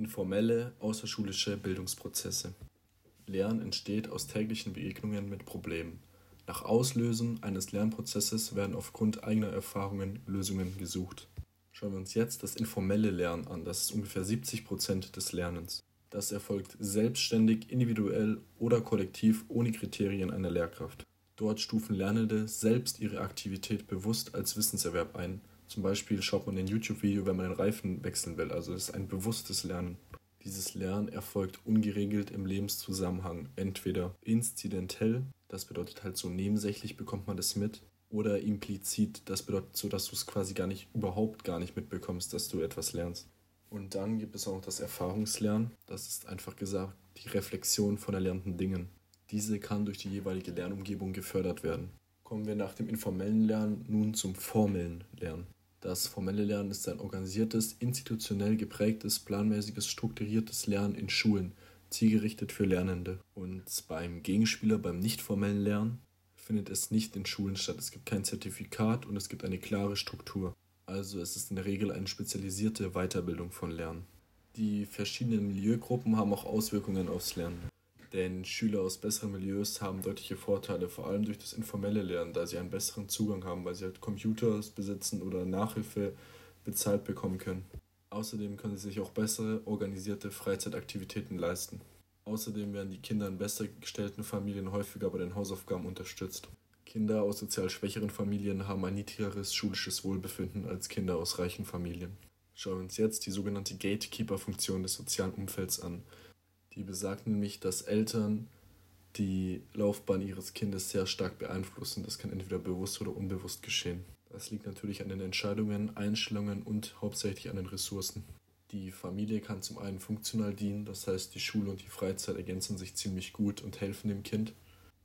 Informelle außerschulische Bildungsprozesse. Lernen entsteht aus täglichen Begegnungen mit Problemen. Nach Auslösen eines Lernprozesses werden aufgrund eigener Erfahrungen Lösungen gesucht. Schauen wir uns jetzt das informelle Lernen an, das ist ungefähr 70 Prozent des Lernens. Das erfolgt selbstständig, individuell oder kollektiv ohne Kriterien einer Lehrkraft. Dort stufen Lernende selbst ihre Aktivität bewusst als Wissenserwerb ein zum Beispiel schaut man ein YouTube-Video, wenn man den Reifen wechseln will. Also es ist ein bewusstes Lernen. Dieses Lernen erfolgt ungeregelt im Lebenszusammenhang. Entweder inzidentell, das bedeutet halt so nebensächlich bekommt man das mit, oder implizit, das bedeutet so, dass du es quasi gar nicht, überhaupt gar nicht mitbekommst, dass du etwas lernst. Und dann gibt es auch noch das Erfahrungslernen. Das ist einfach gesagt die Reflexion von erlernten Dingen. Diese kann durch die jeweilige Lernumgebung gefördert werden. Kommen wir nach dem informellen Lernen nun zum formellen Lernen. Das formelle Lernen ist ein organisiertes, institutionell geprägtes, planmäßiges, strukturiertes Lernen in Schulen, zielgerichtet für Lernende. Und beim Gegenspieler, beim nicht formellen Lernen, findet es nicht in Schulen statt. Es gibt kein Zertifikat und es gibt eine klare Struktur. Also es ist in der Regel eine spezialisierte Weiterbildung von Lernen. Die verschiedenen Milieugruppen haben auch Auswirkungen aufs Lernen. Denn Schüler aus besseren Milieus haben deutliche Vorteile, vor allem durch das informelle Lernen, da sie einen besseren Zugang haben, weil sie halt Computers besitzen oder Nachhilfe bezahlt bekommen können. Außerdem können sie sich auch bessere organisierte Freizeitaktivitäten leisten. Außerdem werden die Kinder in besser gestellten Familien häufiger bei den Hausaufgaben unterstützt. Kinder aus sozial schwächeren Familien haben ein niedrigeres schulisches Wohlbefinden als Kinder aus reichen Familien. Schauen wir uns jetzt die sogenannte Gatekeeper-Funktion des sozialen Umfelds an. Die besagt nämlich, dass Eltern die Laufbahn ihres Kindes sehr stark beeinflussen. Das kann entweder bewusst oder unbewusst geschehen. Das liegt natürlich an den Entscheidungen, Einstellungen und hauptsächlich an den Ressourcen. Die Familie kann zum einen funktional dienen, das heißt die Schule und die Freizeit ergänzen sich ziemlich gut und helfen dem Kind.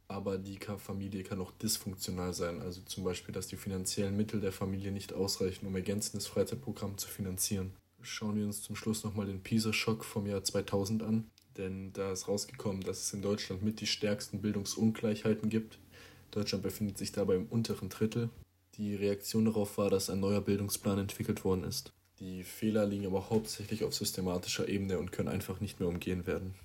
Aber die Familie kann auch dysfunktional sein, also zum Beispiel, dass die finanziellen Mittel der Familie nicht ausreichen, um ergänzendes Freizeitprogramm zu finanzieren. Schauen wir uns zum Schluss nochmal den PISA-Schock vom Jahr 2000 an. Denn da ist rausgekommen, dass es in Deutschland mit die stärksten Bildungsungleichheiten gibt. Deutschland befindet sich dabei im unteren Drittel. Die Reaktion darauf war, dass ein neuer Bildungsplan entwickelt worden ist. Die Fehler liegen aber hauptsächlich auf systematischer Ebene und können einfach nicht mehr umgehen werden.